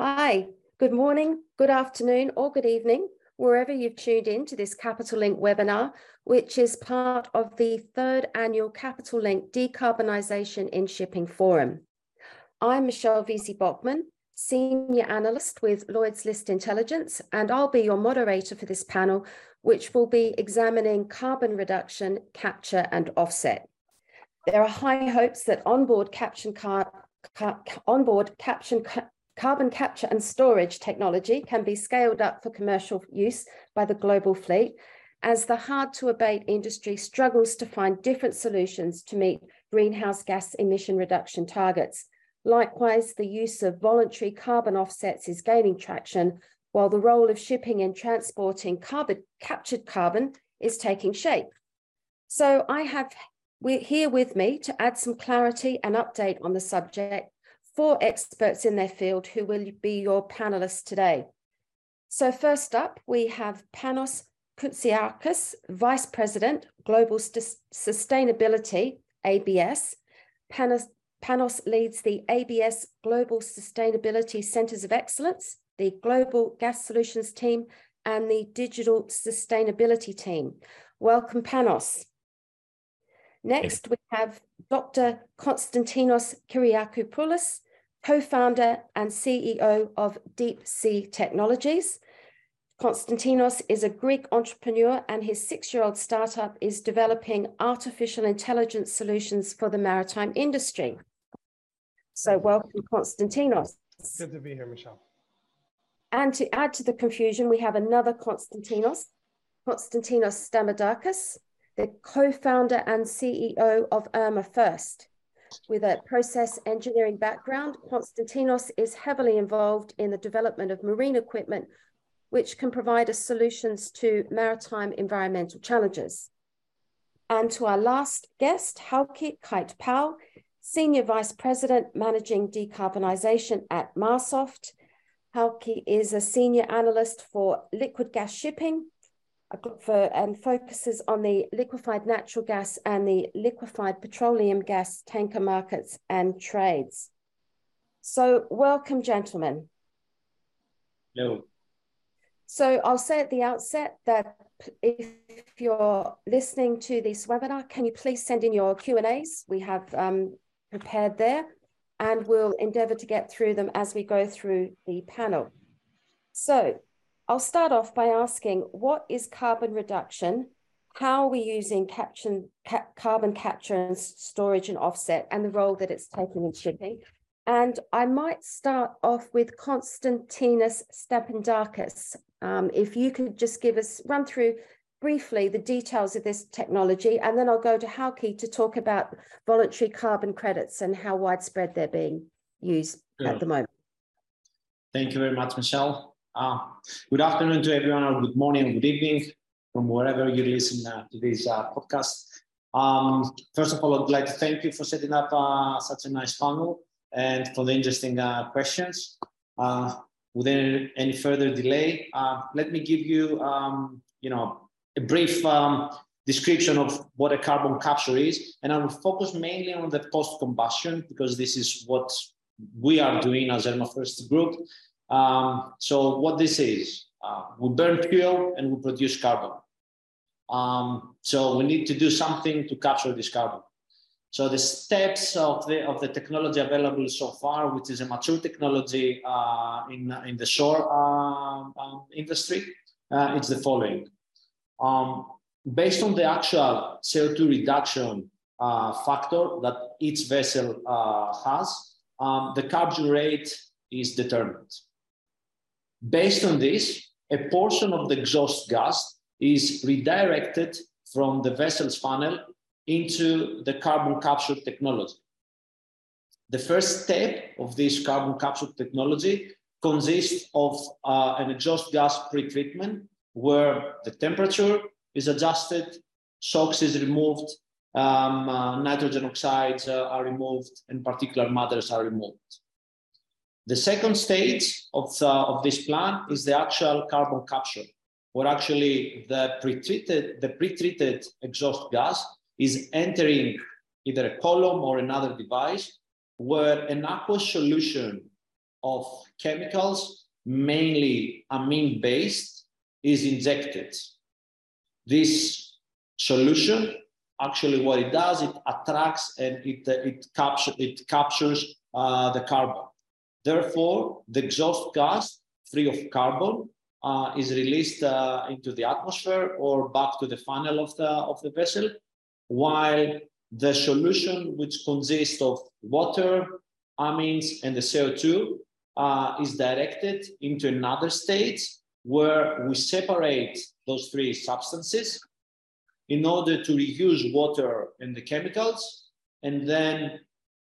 Hi, good morning, good afternoon, or good evening, wherever you've tuned in to this Capital Link webinar, which is part of the third annual Capital Link Decarbonisation in Shipping Forum. I'm Michelle Wiese Bockmann, Senior Analyst with Lloyd's List Intelligence, and I'll be your moderator for this panel, which will be examining carbon reduction, capture, and offset. There are high hopes that onboard caption car onboard caption carbon capture and storage technology can be scaled up for commercial use by the global fleet as the hard to abate industry struggles to find different solutions to meet greenhouse gas emission reduction targets. Likewise, the use of voluntary carbon offsets is gaining traction, while the role of shipping in transporting carbon, captured carbon is taking shape. So I have we're here with me to add some clarity and update on the subject four experts in their field who will be your panelists today. So first up, we have Panos Koutsourakis, Vice President, Global St Sustainability, ABS. Panos, Panos leads the ABS Global Sustainability Centers of Excellence, the Global Gas Solutions team, and the Digital Sustainability team. Welcome, Panos. Next, we have Dr. Konstantinos Kyriakopoulos, co-founder and CEO of Deep Sea Technologies. Konstantinos is a Greek entrepreneur and his six-year-old startup is developing artificial intelligence solutions for the maritime industry. So welcome, Konstantinos. Good to be here, Michelle. And to add to the confusion, we have another Konstantinos, Konstantinos Stampedakis, the co-founder and CEO of ERMA FIRST. With a process engineering background, Konstantinos is heavily involved in the development of marine equipment, which can provide us solutions to maritime environmental challenges. And to our last guest, Hauke Kite-Powell, Senior Vice President Managing Decarbonisation at Marsoft. Hauke is a Senior Analyst for Liquid Gas Shipping, for, and focuses on the liquefied natural gas and the liquefied petroleum gas tanker markets and trades. So welcome, gentlemen. Hello. So I'll say at the outset that if you're listening to this webinar, can you please send in your Q&As? We have um, prepared there, and we'll endeavour to get through them as we go through the panel. So I'll start off by asking what is carbon reduction? How are we using caption, carbon capture and storage and offset and the role that it's taking in shipping? And I might start off with Konstantinos Stampedakis. Um, if you could just give us, run through briefly the details of this technology, and then I'll go to Hauke to talk about voluntary carbon credits and how widespread they're being used sure. at the moment. Thank you very much, Michelle. Uh, good afternoon to everyone, or good morning, or good evening, from wherever you listen uh, to this uh, podcast. Um, first of all, I'd like to thank you for setting up uh, such a nice panel and for the interesting uh, questions. Uh, without any further delay, let me give you, um, you know, a brief um, description of what a carbon capture is, and I will focus mainly on the post-combustion because this is what we are doing as ERMA FIRST Group. Um, so what this is, uh, we burn fuel and we produce carbon. Um, so we need to do something to capture this carbon. So the steps of the of the technology available so far, which is a mature technology uh, in in the shore uh, um, industry, uh, it's the following. Um, based on the actual CO2 reduction uh, factor that each vessel uh, has, um, the capture rate is determined. Based on this, a portion of the exhaust gas is redirected from the vessel's funnel into the carbon capture technology. The first step of this carbon capture technology consists of uh, an exhaust gas pretreatment where the temperature is adjusted, SOx is removed, um, uh, nitrogen oxides uh, are removed, and particulate matters are removed. The second stage of, the, of this plan is the actual carbon capture, where actually the pre-treated, the pre-treated exhaust gas is entering either a column or another device where an aqueous solution of chemicals, mainly amine based, is injected. This solution, actually what it does, it attracts and it, uh, it, capture, it captures uh, the carbon. Therefore, the exhaust gas free of carbon uh, is released uh, into the atmosphere or back to the funnel of the, of the vessel, while the solution, which consists of water, amines, and the CO2, uh, is directed into another state where we separate those three substances in order to reuse water and the chemicals, and then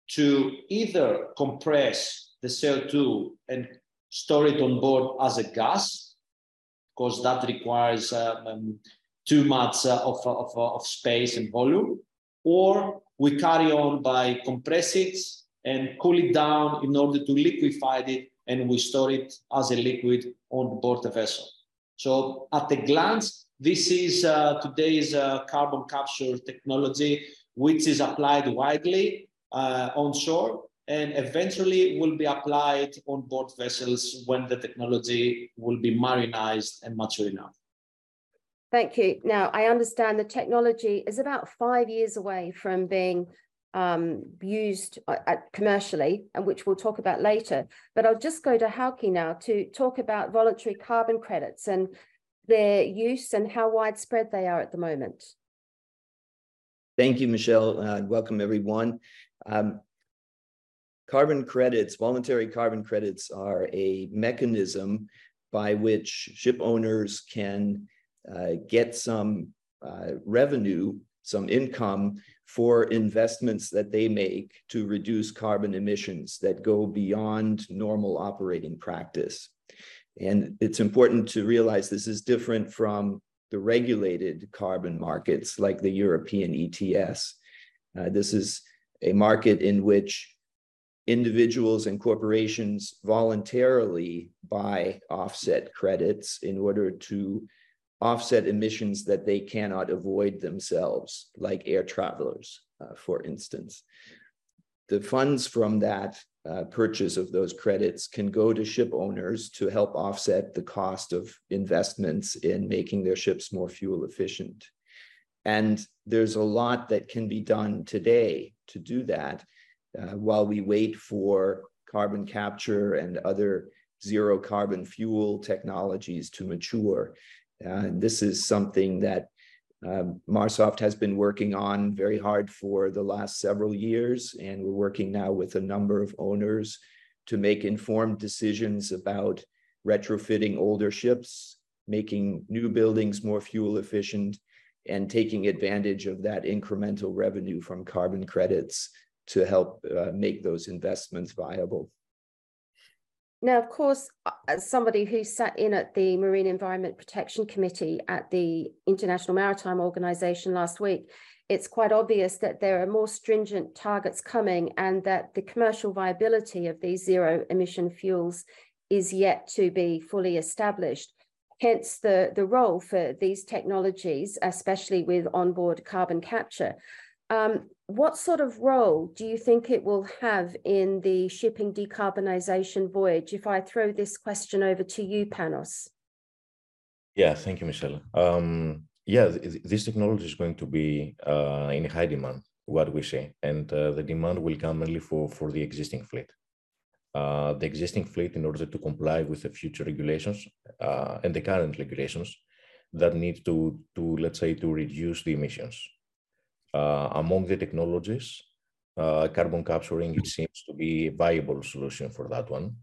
to either compress the CO2 and store it on board as a gas, because that requires um, um, too much uh, of, of, of space and volume, or we carry on by compress it and cool it down in order to liquefy it and we store it as a liquid on board the vessel. So at a glance, this is uh, today's uh, carbon capture technology, which is applied widely uh, onshore and eventually will be applied on board vessels when the technology will be marinized and mature enough. Thank you. Now, I understand the technology is about five years away from being um, used uh, commercially, and which we'll talk about later. But I'll just go to Hauke now to talk about voluntary carbon credits and their use and how widespread they are at the moment. Thank you, Michelle. Uh, welcome, everyone. Um, carbon credits, voluntary carbon credits, are a mechanism by which ship owners can uh, get some uh, revenue, some income for investments that they make to reduce carbon emissions that go beyond normal operating practice. And it's important to realize this is different from the regulated carbon markets like the European ETS. Uh, this is a market in which individuals and corporations voluntarily buy offset credits in order to offset emissions that they cannot avoid themselves, like air travelers, uh, for instance. The funds from that uh, purchase of those credits can go to ship owners to help offset the cost of investments in making their ships more fuel efficient. And there's a lot that can be done today to do that uh, while we wait for carbon capture and other zero carbon fuel technologies to mature. Uh, this is something that um, Marsoft has been working on very hard for the last several years, and we're working now with a number of owners to make informed decisions about retrofitting older ships, making new buildings more fuel efficient, and taking advantage of that incremental revenue from carbon credits to help uh, make those investments viable. Now, of course, uh, as somebody who sat in at the Marine Environment Protection Committee at the International Maritime Organization last week, it's quite obvious that there are more stringent targets coming and that the commercial viability of these zero emission fuels is yet to be fully established. Hence the, the role for these technologies, especially with onboard carbon capture. Um, what sort of role do you think it will have in the shipping decarbonisation voyage? If I throw this question over to you, Panos. Yeah, thank you, Michelle. Um, yeah, th this technology is going to be uh, in high demand, what we say, and uh, the demand will come mainly for, for the existing fleet. Uh, the existing fleet, in order to comply with the future regulations uh, and the current regulations, that need to, to let's say, to reduce the emissions among the technologies, uh, carbon capturing, it seems to be a viable solution for that one.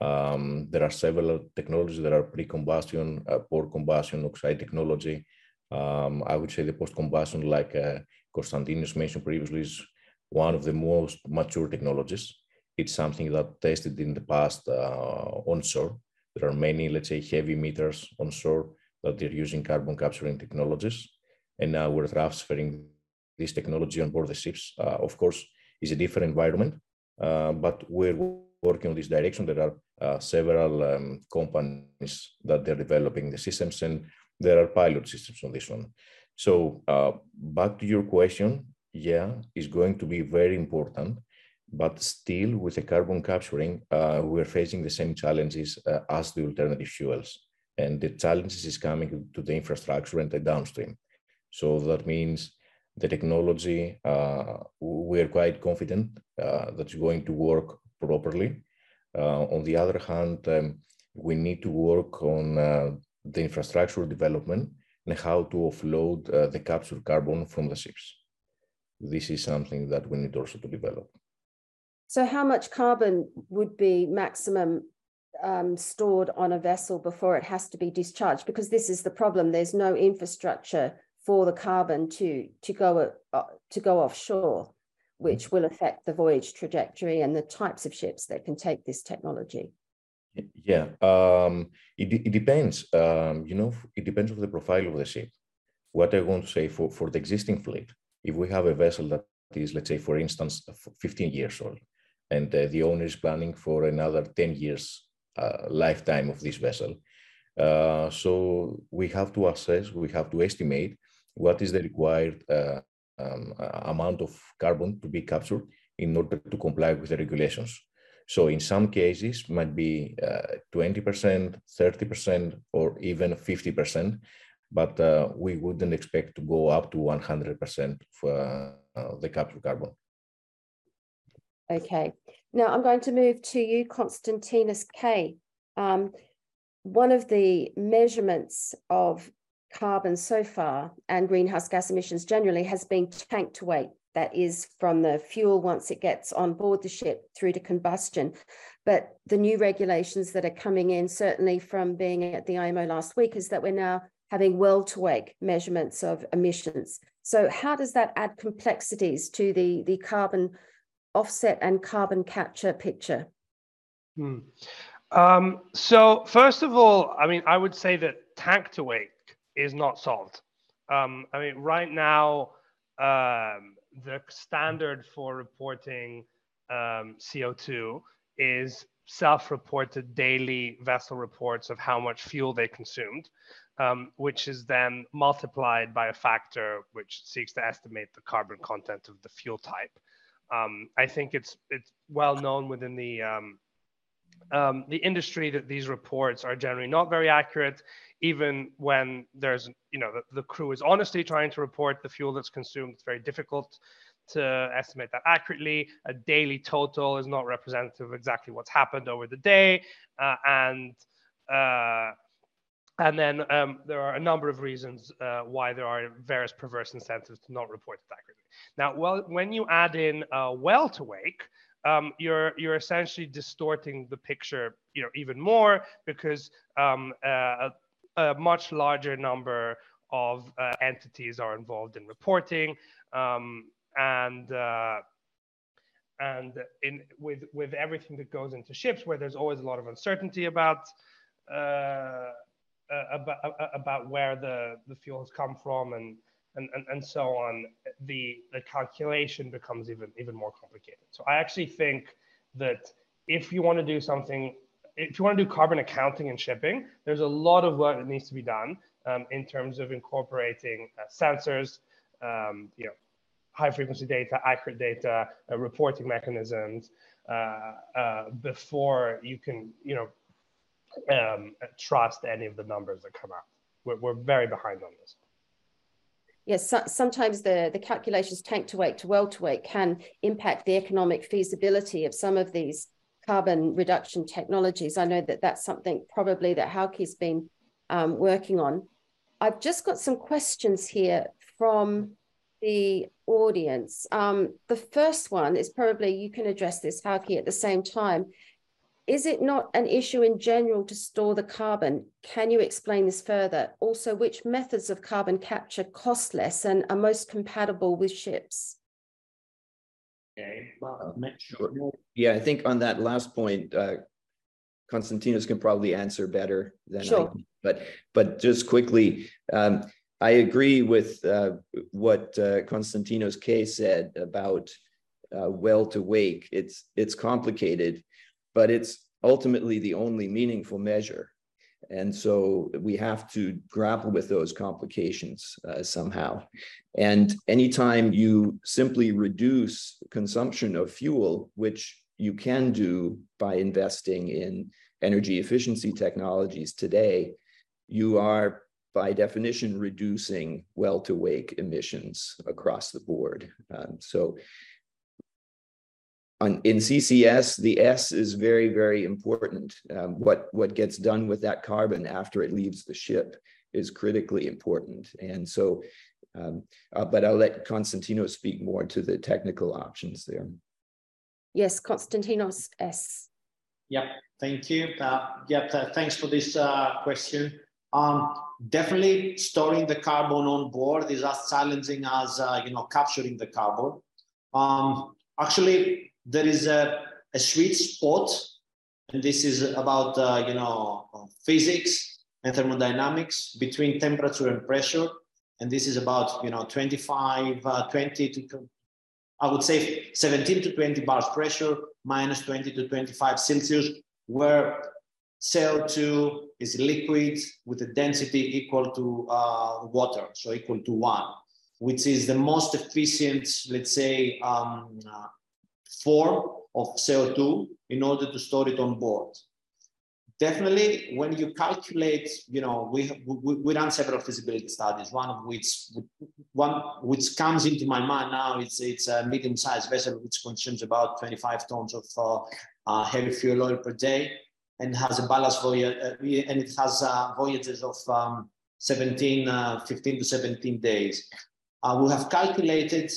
Um, there are several technologies that are pre-combustion, uh, post-combustion oxide technology. Um, I would say the post-combustion, like uh, mentioned previously, is one of the most mature technologies. It's something that tested in the past uh, onshore. There are many, let's say, heavy emitters onshore that they're using carbon capturing technologies. And now we're transferring this technology on board the ships. Uh, of course, is a different environment, uh, but we're working on this direction. There are uh, several um, companies that they're developing the systems, and there are pilot systems on this one. So back to your question, yeah, is going to be very important but still with the carbon capturing, uh, we're facing the same challenges uh, as the alternative fuels. And the challenges is coming to the infrastructure and the downstream. So that means the technology, uh, we're quite confident uh, that's going to work properly. Uh, on the other hand, um, we need to work on uh, the infrastructure development and how to offload the captured carbon from the ships. This is something that we need also to develop. So how much carbon would be maximum um, stored on a vessel before it has to be discharged? Because this is the problem. There's no infrastructure for the carbon to to go uh, to go offshore, which will affect the voyage trajectory and the types of ships that can take this technology. Yeah, um, it, it depends. Um, you know, it depends on the profile of the ship. What I want to say for, for the existing fleet, if we have a vessel that is, let's say, for instance, 15 years old, and uh, the owner is planning for another 10 years uh, lifetime of this vessel. Uh, so we have to assess, we have to estimate what is the required uh, um, amount of carbon to be captured in order to comply with the regulations. So in some cases might be 20%, uh, 30%, or even 50%, but uh, we wouldn't expect to go up to 100% for the captured carbon. Okay. Now I'm going to move to you, Konstantinos K. Um, one of the measurements of carbon so far and greenhouse gas emissions generally has been tank to wake. That is from the fuel once it gets on board the ship through to combustion. But the new regulations that are coming in, certainly from being at the IMO last week, is that we're now having well to wake measurements of emissions. So, how does that add complexities to the, the carbon offset and carbon capture picture? Hmm. Um, so first of all, I mean, I would say that tank to wake is not solved. Um, I mean, right now, um, the standard for reporting um, CO2 is self-reported daily vessel reports of how much fuel they consumed, um, which is then multiplied by a factor which seeks to estimate the carbon content of the fuel type. Um, I think it's it's well known within the um, the industry that these reports are generally not very accurate, even when there's you know the, the crew is honestly trying to report the fuel that's consumed. It's very difficult to estimate that accurately. A daily total is not representative of exactly what's happened over the day, uh, and uh, and then um, there are a number of reasons uh, why there are various perverse incentives to not report it accurately. Now, well, when you add in well to wake, um, you're you're essentially distorting the picture, you know, even more because um, uh, a, a, much larger number of uh, entities are involved in reporting, um, and uh, and in with with everything that goes into ships, where there's always a lot of uncertainty about uh, uh, about, uh, about where the, the fuel has come from and, and, and, and so on, the, the calculation becomes even, even more complicated. So I actually think that if you want to do something, if you want to do carbon accounting and shipping, there's a lot of work that needs to be done um, in terms of incorporating uh, sensors, um, you know, high frequency data, accurate data, uh, reporting mechanisms uh, uh, before you can, you know, um, trust any of the numbers that come out. We're, we're very behind on this. Yes, so, sometimes the, the calculations tank to wake to well to wake can impact the economic feasibility of some of these carbon reduction technologies. I know that that's something probably that Hauke's been um, working on. I've just got some questions here from the audience. Um, the first one is probably you can address this, Hauke, at the same time is it not an issue in general to store the carbon? Can you explain this further? Also, which methods of carbon capture cost less and are most compatible with ships? Okay, well, sure. Yeah, I think on that last point, uh, Konstantinos can probably answer better than sure. I. But but just quickly, um, I agree with uh, what uh, Konstantinos K said about uh, well to wake. It's it's complicated but it's ultimately the only meaningful measure. And so we have to grapple with those complications uh, somehow. And anytime you simply reduce consumption of fuel, which you can do by investing in energy efficiency technologies today, you are by definition reducing well to wake emissions across the board. Um, so on, in CCS, the S is very, very important. Um, what, what gets done with that carbon after it leaves the ship is critically important. And so, um, uh, but I'll let Konstantinos speak more to the technical options there. Yes, Konstantinos S. Yep, thank you. Uh, yep, uh, thanks for this uh, question. Um, definitely storing the carbon on board is as challenging as, uh, you know, capturing the carbon. Um, actually, there is a, a sweet spot, and this is about uh, you know physics and thermodynamics between temperature and pressure, and this is about you know 25, uh, 20 to I would say 17 to 20 bars pressure, minus 20 to 25 Celsius, where CO2 is liquid with a density equal to uh, water, so equal to one, which is the most efficient, let's say, um, form of CO2 in order to store it on board. Definitely, when you calculate, you know, we, we, we run several feasibility studies, one of which, one which comes into my mind now, it's, it's a medium-sized vessel which consumes about 25 tons of uh, uh, heavy fuel oil per day and has a ballast voyage, uh, and it has uh, voyages of um, 17, uh, 15 to 17 days. Uh, we have calculated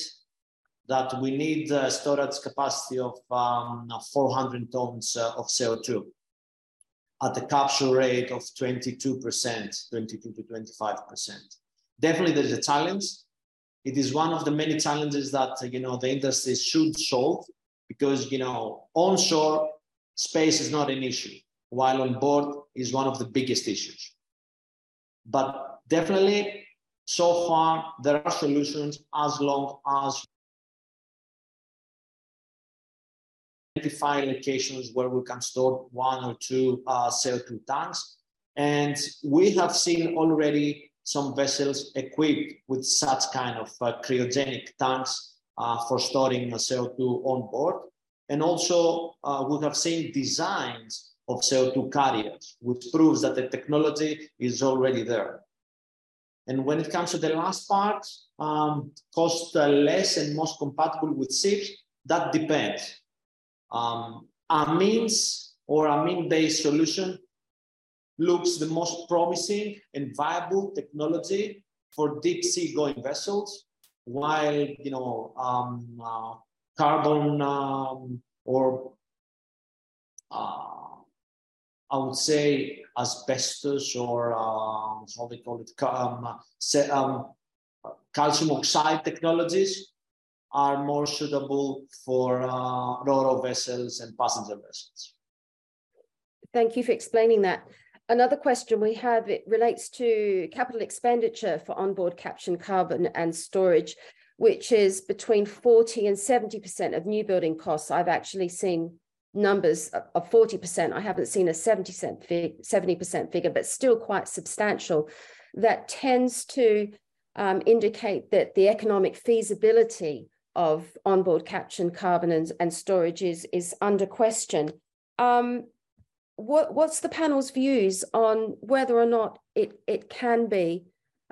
that we need storage capacity of um, 400 tons uh, of CO2 at a capture rate of 22%, 22 to 25%. Definitely there's a challenge. It is one of the many challenges that you know the industry should solve because you know onshore space is not an issue, while on board is one of the biggest issues. But definitely so far there are solutions as long as identify locations where we can store one or two uh, CO2 tanks. And we have seen already some vessels equipped with such kind of uh, cryogenic tanks uh, for storing CO2 on board. And also, uh, we have seen designs of CO2 carriers, which proves that the technology is already there. And when it comes to the last part, um, cost less and most compatible with ships, that depends. Um, amines or amine-based solution looks the most promising and viable technology for deep sea going vessels, while you know um, uh, carbon um, or uh, I would say asbestos or uh, how they call it, um, um, calcium oxide technologies are more suitable for uh, ro vessels and passenger vessels. Thank you for explaining that. Another question we have, it relates to capital expenditure for onboard capture carbon and storage, which is between 40 and 70% of new building costs. I've actually seen numbers of 40%. I haven't seen a 70% figure, but still quite substantial. That tends to um, indicate that the economic feasibility of onboard capture carbon and, and storage is, is under question. Um, what, what's the panel's views on whether or not it, it can be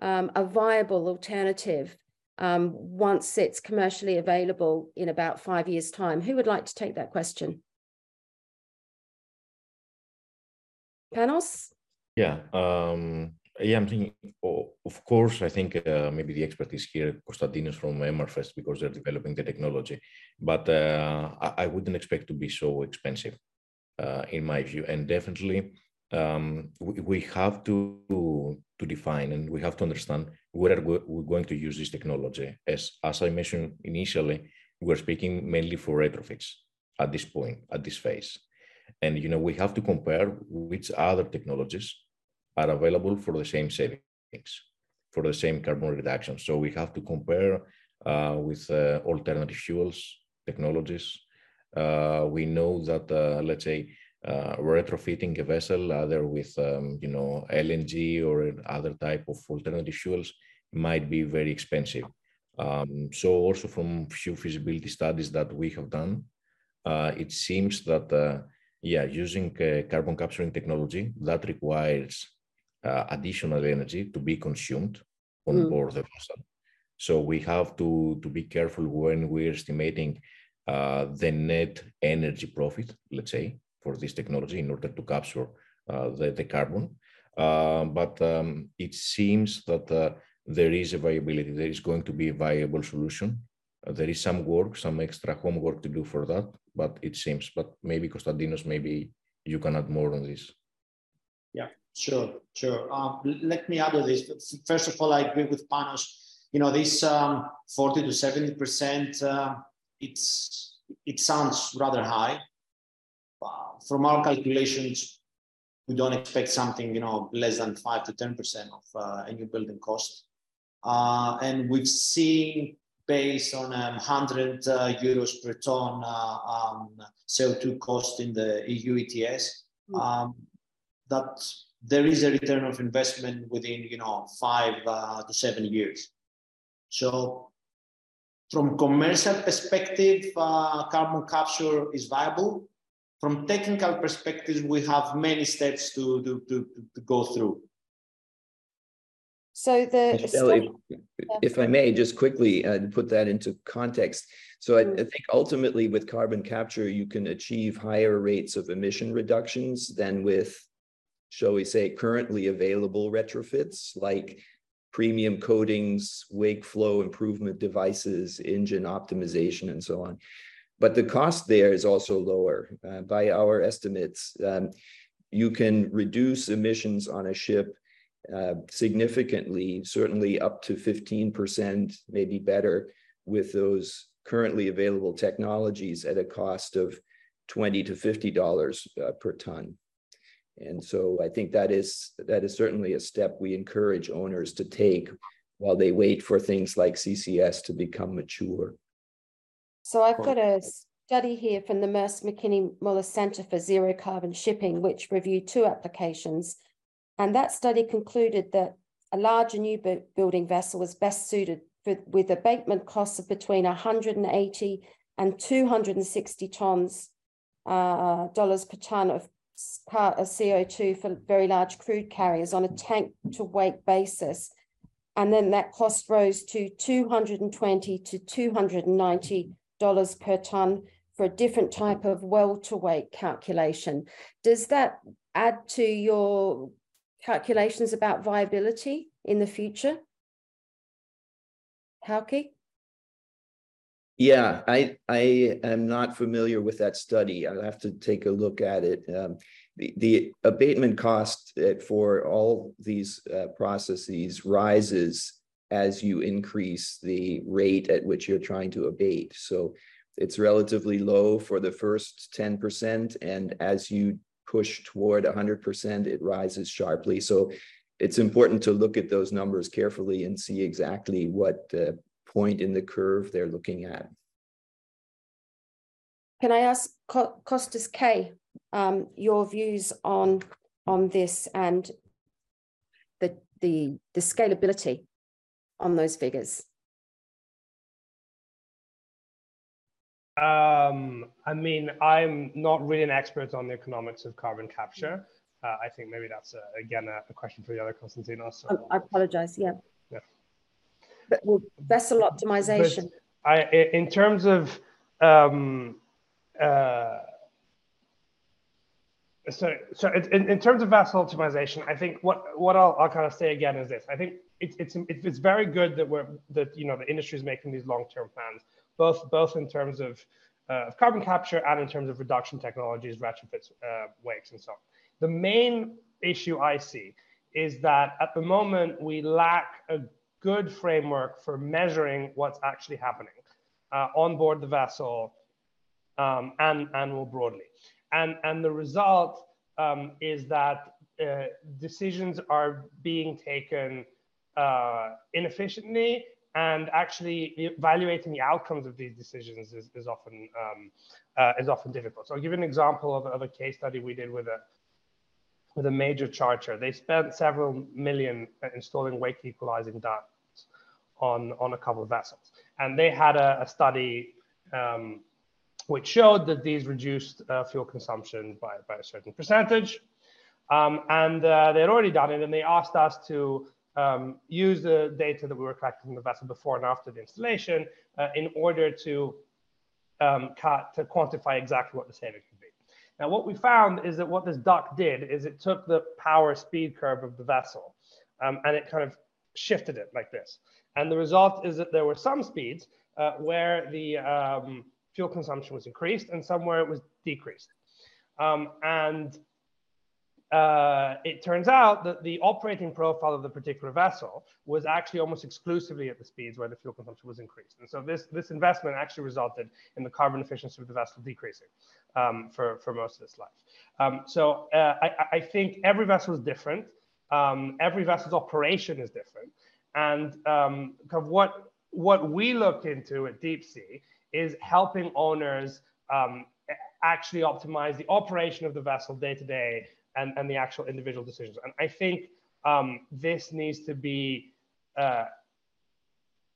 um, a viable alternative um, once it's commercially available in about five years' time? Who would like to take that question? Panos? Yeah, um, yeah, I'm thinking, oh, of course, I think uh, maybe the expertise here, Konstantinos from ERMA FIRST, because they're developing the technology, but uh, I, I, wouldn't expect to be so expensive, uh, in my view. And definitely, um, we, we, have to, to define and we have to understand where we're going to use this technology. As, as I mentioned initially, we're speaking mainly for retrofits at this point, at this phase. And, you know, we have to compare which other technologies are available for the same savings, for the same carbon reduction. So we have to compare uh, with uh, alternative fuels technologies. Uh, we know that, uh, let's say, uh, retrofitting a vessel either with um, you know LNG or other type of alternative fuels might be very expensive. Um, so also from few feasibility studies that we have done, uh, it seems that yeah, using uh, carbon capturing technology that requires additional energy to be consumed on mm. board the vessel. So we have to to be careful when we're estimating uh, the net energy profit, let's say, for this technology in order to capture uh, the, the carbon. Uh, but um, it seems that uh, there is a viability, there is going to be a viable solution. Uh, there is some work, some extra homework to do for that, but it seems, but maybe Konstantinos, maybe you can add more on this. Yeah, sure, sure. Um, let me add to this. First of all, I agree with Panos. You know, this um, 40 to 70%, uh, it's, it sounds rather high from our calculations, we don't expect something, you know, less than five to 10% of uh, a new building cost. Uh, and we've seen based on um, 100 uh, euros per ton uh, um, CO2 cost in the EU ETS, hmm. um, that there is a return of investment within, you know, five uh, to seven years. So from commercial perspective, uh, carbon capture is viable from technical perspective, we have many steps to, to, to, to go through. So the Michelle, if, if, I may, just quickly uh, put that into context. So I. I, think ultimately with carbon capture, you can achieve higher rates of emission reductions than with, shall we say, currently available retrofits like premium coatings, wake flow improvement devices, engine optimization, and so on but the cost there is also lower. Uh, by our estimates, um, you can reduce emissions on a ship uh, significantly, certainly up to 15%, maybe better, with those currently available technologies at a cost of 20 to $50 uh, per ton. And so I think that is that is certainly a step we encourage owners to take while they wait for things like CCS to become mature. So I've got a study here from the Maersk Mc-Kinney Moller Center for Zero Carbon Shipping, which reviewed two applications. And that study concluded that a larger new building vessel was best suited for, with abatement costs of between 180 and 260 tons uh, dollars per ton of CO2 for very large crude carriers on a tank to wake basis. And then that cost rose to 220 to 290 dollars per ton for a different type of well to wake calculation. Does that add to your calculations about viability in the future? Hauke? Yeah, I I am not familiar with that study. I'll have to take a look at it. Um, the, the abatement cost for all these uh, processes rises as you increase the rate at which you're trying to abate. So it's relatively low for the first 10%. And as you push toward 100%, it rises sharply. So it's important to look at those numbers carefully and see exactly what uh, point in the curve they're looking at. Can I ask Costas K, um, your views on on this and the the the scalability on those figures? Um, I mean, I'm not really an expert on the economics of carbon capture. Uh, I think maybe that's, a, again, a, a, question for the other Konstantinos. So. I, I apologize, yeah. Vessel optimization. I, in terms of, um, uh, so, so in, in terms of vessel optimization, I think what, what I'll, I'll kind of say again is this. I think it's it's it's very good that we're that you know the industry is making these long term plans, both both in terms of uh, carbon capture and in terms of reduction technologies, retrofits, uh, wakes, and so on. The main issue I see is that at the moment we lack a good framework for measuring what's actually happening uh, on board the vessel um, and and more broadly. And and the result um, is that uh, decisions are being taken uh, inefficiently and actually evaluating the outcomes of these decisions is, is often um, uh, is often difficult. So I'll give you an example of, of a case study we did with a with a major charter. They spent several million installing wake equalizing ducts on on a couple of vessels, and they had a, a study um, which showed that these reduced uh, fuel consumption by, by a certain percentage. Um, and uh, they had already done it, and they asked us to um, use the data that we were collecting from the vessel before and after the installation uh, in order to, um, cut, to quantify exactly what the saving could be. Now, what we found is that what this duct did is it took the power speed curve of the vessel um, and it kind of shifted it like this. And the result is that there were some speeds uh, where the um, fuel consumption was increased and some where it was decreased. Um, and uh, it turns out that the operating profile of the particular vessel was actually almost exclusively at the speeds where the fuel consumption was increased. And so this, this investment actually resulted in the carbon efficiency of the vessel decreasing um, for, for most of its life. Um, so uh, I, I, think every vessel is different. Um, every vessel's operation is different. And um, kind of what, what we look into at Deep Sea is helping owners um, actually optimize the operation of the vessel day to day and, and the actual individual decisions. And I think um, this needs to be uh,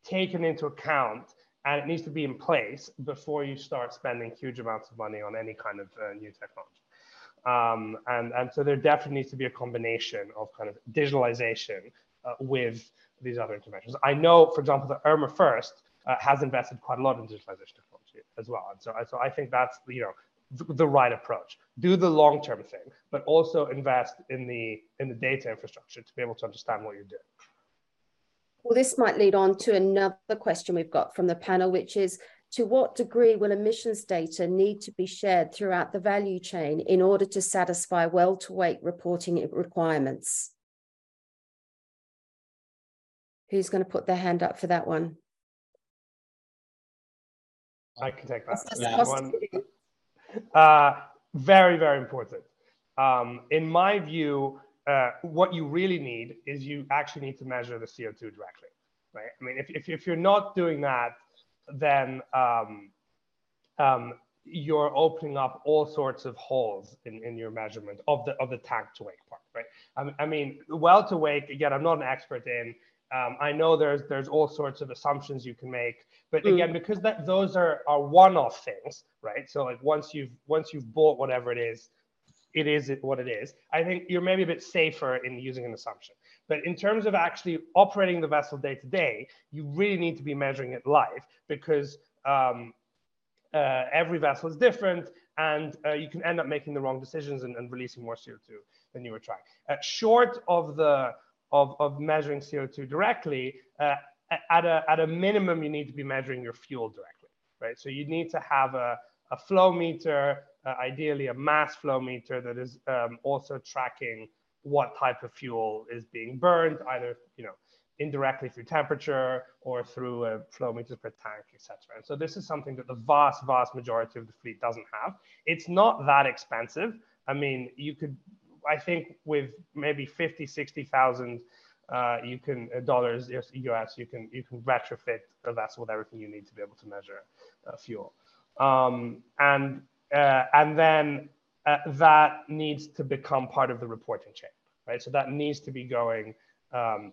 taken into account and it needs to be in place before you start spending huge amounts of money on any kind of uh, new technology. Um, and, and so there definitely needs to be a combination of kind of digitalization uh, with these other interventions. I know, for example, that ERMA FIRST uh, has invested quite a lot in digitalization technology as well. And so, so I think that's, you know, the right approach. Do the long-term thing, but also invest in the in the data infrastructure to be able to understand what you're doing. Well, this might lead on to another question we've got from the panel, which is to what degree will emissions data need to be shared throughout the value chain in order to satisfy well to wake reporting requirements? Who's going to put their hand up for that one? I can take that. Yeah. One, uh, very, very important. Um, in my view, uh, what you really need is you actually need to measure the CO2 directly, right? I mean, if, if, if you're not doing that, then um, um, you're opening up all sorts of holes in, in your measurement of the of the tank to wake part, right? I, I mean, well to wake again, I'm not an expert in. Um, I know there's there's all sorts of assumptions you can make, but mm. again, because that those are are one-off things, right? So like once you've once you've bought whatever it is, it is what it is. I think you're maybe a bit safer in using an assumption. But in terms of actually operating the vessel day to day, you really need to be measuring it live because um, uh, every vessel is different and uh, you can end up making the wrong decisions and, and releasing more CO2 than you were trying. Uh, short of the of, of measuring CO2 directly, uh, at, a, at a minimum, you need to be measuring your fuel directly, right? So you need to have a, a flow meter, uh, ideally a mass flow meter that is um, also tracking what type of fuel is being burned, either, you know, indirectly through temperature or through uh, flow meters per tank, etc. And so this is something that the vast, vast majority of the fleet doesn't have. It's not that expensive. I mean, you could I think with maybe 50, 60,000 uh, you can uh, dollars US, you can you can retrofit a vessel with everything you need to be able to measure uh, fuel, um, and uh, and then uh, that needs to become part of the reporting chain, right? So that needs to be going um,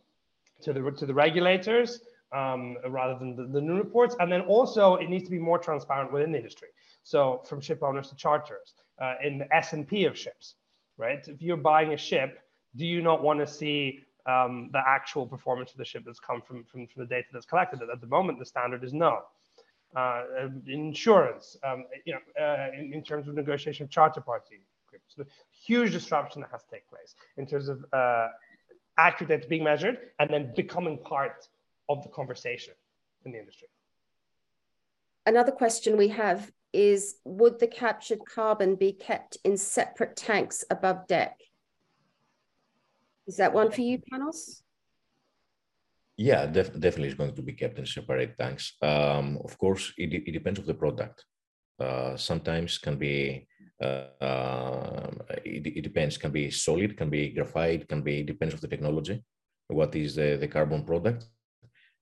to the to the regulators um, rather than the, the, noon reports, and then also it needs to be more transparent within the industry. So from ship owners to charters, uh, in the S and P of ships, right? If you're buying a ship, do you not want to see um, the actual performance of the ship that's come from, from, from the data that's collected? At the moment, the standard is no. Uh, insurance, um, you know, uh, in, in, terms of negotiation of charter party agreements, the huge disruption that has to take place in terms of uh, accurate data being measured and then becoming part of the conversation in the industry. Another question we have is would the captured carbon be kept in separate tanks above deck? Is that one for you, Panos? Yeah, def definitely it's going to be kept in separate tanks. Um, of course, it, it depends on the product. Uh, sometimes can be uh, uh, it, it, depends can be solid can be graphite can be depends of the technology what is the, the carbon product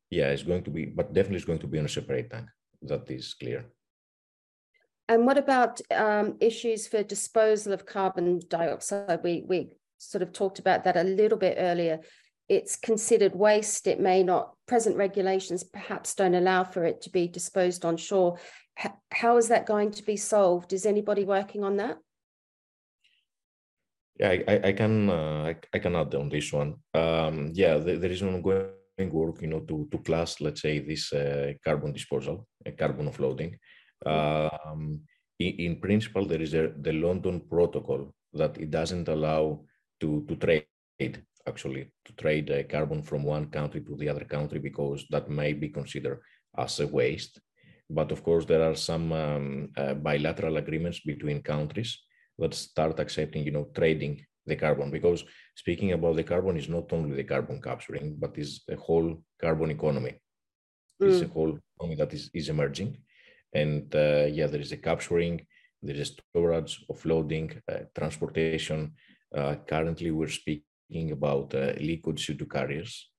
yeah, it's going to be, but definitely it's going to be on a separate tank. That is clear. And what about um, issues for disposal of carbon dioxide? We we sort of talked about that a little bit earlier. It's considered waste. It may not. Present regulations perhaps don't allow for it to be disposed on shore. H- how is that going to be solved? Is anybody working on that? Yeah, I, I can uh, I, I, can add on this one. Um, yeah, there, there is an ongoing work, you know, to to class, let's say, this uh, carbon disposal, uh, carbon offloading. Um, in, in, principle, there is a, the London Protocol that it doesn't allow to to trade actually to trade uh, carbon from one country to the other country because that may be considered as a waste. But of course, there are some um, uh, bilateral agreements between countries that start accepting, you know, trading the carbon because speaking about the carbon is not only the carbon capturing, but is a whole carbon economy. Mm. It's a whole economy that is, is emerging. And uh, yeah, there is a capturing, there is storage, offloading, uh, transportation. Uh, currently, we're speaking about uh, liquid CO2 carriers,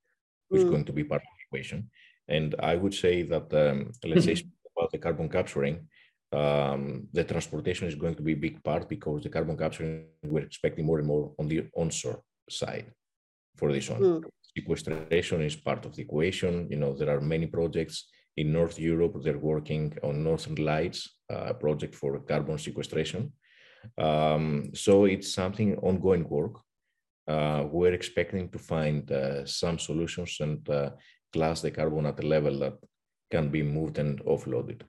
which mm. is going to be part of the equation. And I would say that, um, let's say, about the carbon capturing, um, the transportation is going to be a big part because the carbon capturing we're expecting more and more on the onshore side for this one. Mm. Sequestration is part of the equation. You know, there are many projects in North Europe. They're working on Northern Lights uh, project for carbon sequestration. Um, so it's something ongoing work. Uh, we're expecting to find uh, some solutions and uh, class the carbon at a level that can be moved and offloaded.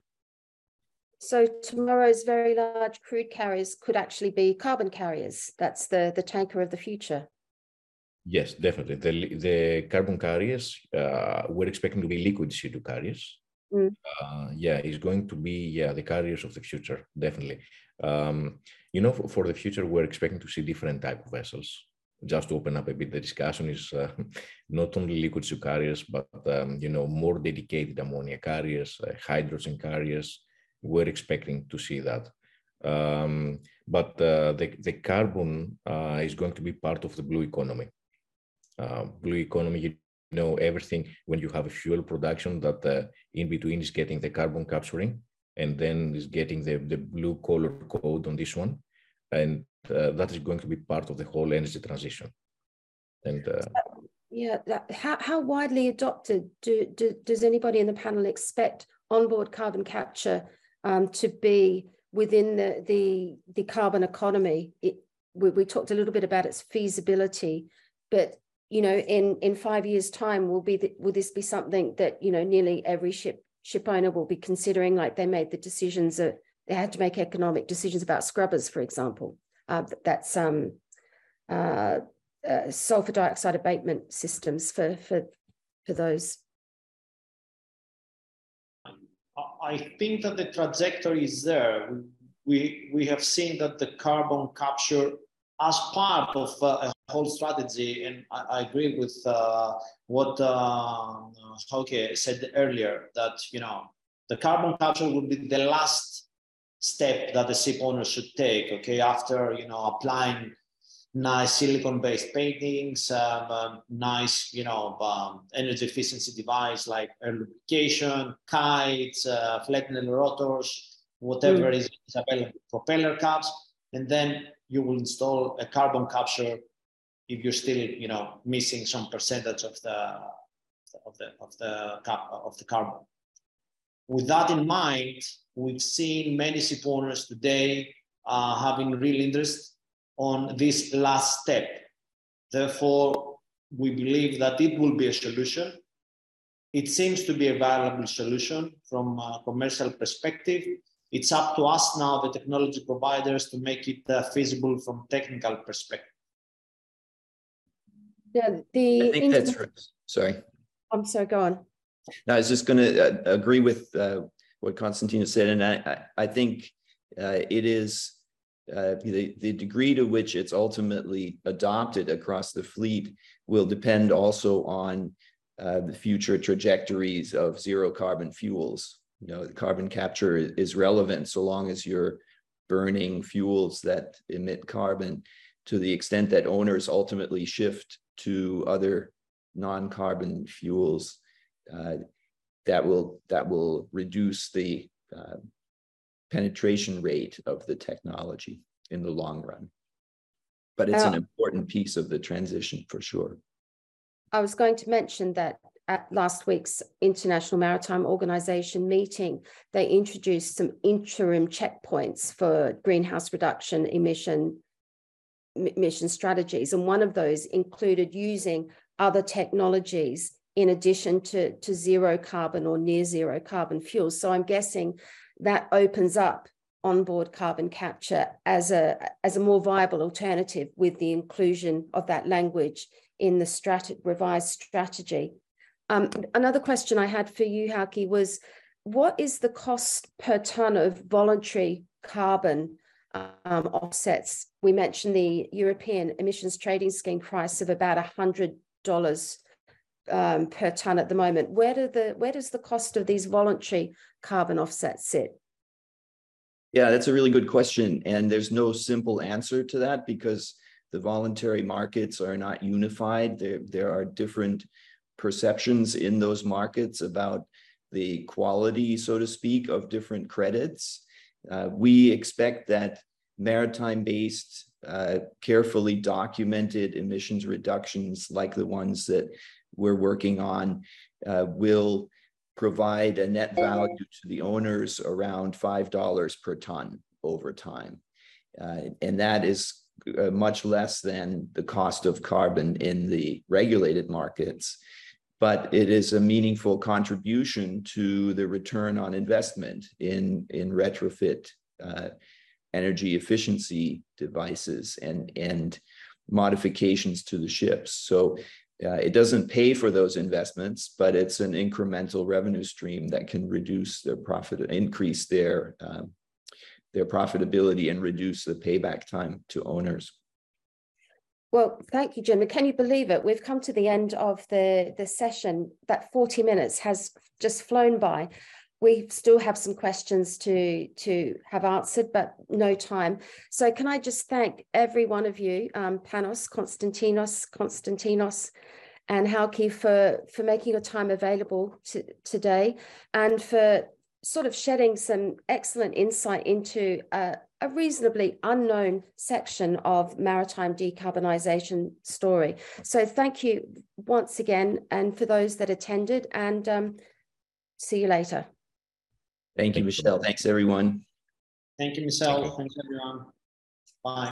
So tomorrow's very large crude carriers could actually be carbon carriers. That's the, the tanker of the future. Yes, definitely. The, the carbon carriers, uh, we're expecting to be liquid CO2 carriers. Mm. Uh, yeah, it's going to be yeah the carriers of the future, definitely. Um, you know, for, for, the future, we're expecting to see different type of vessels. Just to open up a bit, the discussion is uh, not only liquid CO2 carriers, but um, you know more dedicated ammonia carriers, uh, hydrogen carriers, we're expecting to see that. Um, but uh, the, the carbon uh, is going to be part of the blue economy. Uh, blue economy, you know, everything when you have a fuel production that uh, in between is getting the carbon capturing and then is getting the, the blue color code on this one. And uh, that is going to be part of the whole energy transition. And uh, yeah, that, how, how widely adopted do, do, does anybody in the panel expect onboard carbon capture um, to be within the, the, the carbon economy. It, we, we talked a little bit about its feasibility, but you know, in, in five years' time, will be the, will this be something that you know nearly every ship ship owner will be considering? Like they made the decisions that they had to make economic decisions about scrubbers, for example. Uh, that's um, uh, uh, sulfur dioxide abatement systems for for for those. I think that the trajectory is there. We, we have seen that the carbon capture as part of uh, a whole strategy, and I, I agree with uh, what uh, Hauke said earlier, that you know the carbon capture will be the last step that the ship owner should take. Okay, after you know applying nice silicon-based paintings, um, um, nice, you know, um, energy efficiency device like air lubrication, kites, uh, Flettner rotors, whatever mm. is available, propeller caps, and then you will install a carbon capture if you're still, you know, missing some percentage of the of the of the cap of the carbon. With that in mind, we've seen many ship owners today uh, having real interest on this last step. Therefore, we believe that it will be a solution. It seems to be a viable solution from a commercial perspective. It's up to us now, the technology providers, to make it uh, feasible from technical perspective. Yeah, the I think that's right. sorry. I'm sorry. Go on. No, I was just going to uh, agree with uh, what Constantino said, and I, I, I think uh, it is uh, the, the degree to which it's ultimately adopted across the fleet will depend also on uh, the future trajectories of zero carbon fuels. You know, carbon capture is relevant so long as you're burning fuels that emit carbon to the extent that owners ultimately shift to other non-carbon fuels. uh, that will that will reduce the uh, penetration rate of the technology in the long run. But it's an Uh, important piece of the transition for sure. I was going to mention that at last week's International Maritime Organization meeting, they introduced some interim checkpoints for greenhouse reduction emission emission strategies. And one of those included using other technologies in addition to, to zero carbon or near zero carbon fuels. So I'm guessing that opens up onboard carbon capture as a, as a more viable alternative with the inclusion of that language in the strat- revised strategy. Um, another question I had for you, Hauke, was what is the cost per ton of voluntary carbon um, offsets? We mentioned the European emissions trading scheme price of about $100 um, per ton at the moment. Where, do the, where does the cost of these voluntary carbon offsets sit? Yeah, that's a really good question. And there's no simple answer to that because the voluntary markets are not unified. There, there are different perceptions in those markets about the quality, so to speak, of different credits. Uh, we expect that maritime based, uh, carefully documented emissions reductions like the ones that we're working on uh, will provide a net value to the owners around $5 per ton over time. Uh, and that is uh, much less than the cost of carbon in the regulated markets. But it is a meaningful contribution to the return on investment in, in retrofit uh, energy efficiency devices and, and modifications to the ships. So uh, it doesn't pay for those investments, but it's an incremental revenue stream that can reduce their profit, increase their um, their profitability, and reduce the payback time to owners. Well, thank you, Jim. can you believe it? We've come to the end of the, the session. That 40 minutes has just flown by. We still have some questions to, to have answered, but no time. So can I just thank every one of you, um, Panos, Konstantinos, Konstantinos, and Hauke for, for making your time available to, today and for sort of shedding some excellent insight into a, a reasonably unknown section of maritime decarbonisation story. So thank you once again, and for those that attended, and um, see you later. Thank you, Michelle. Thanks, everyone. Thank you, Michelle. Thanks, everyone. Bye.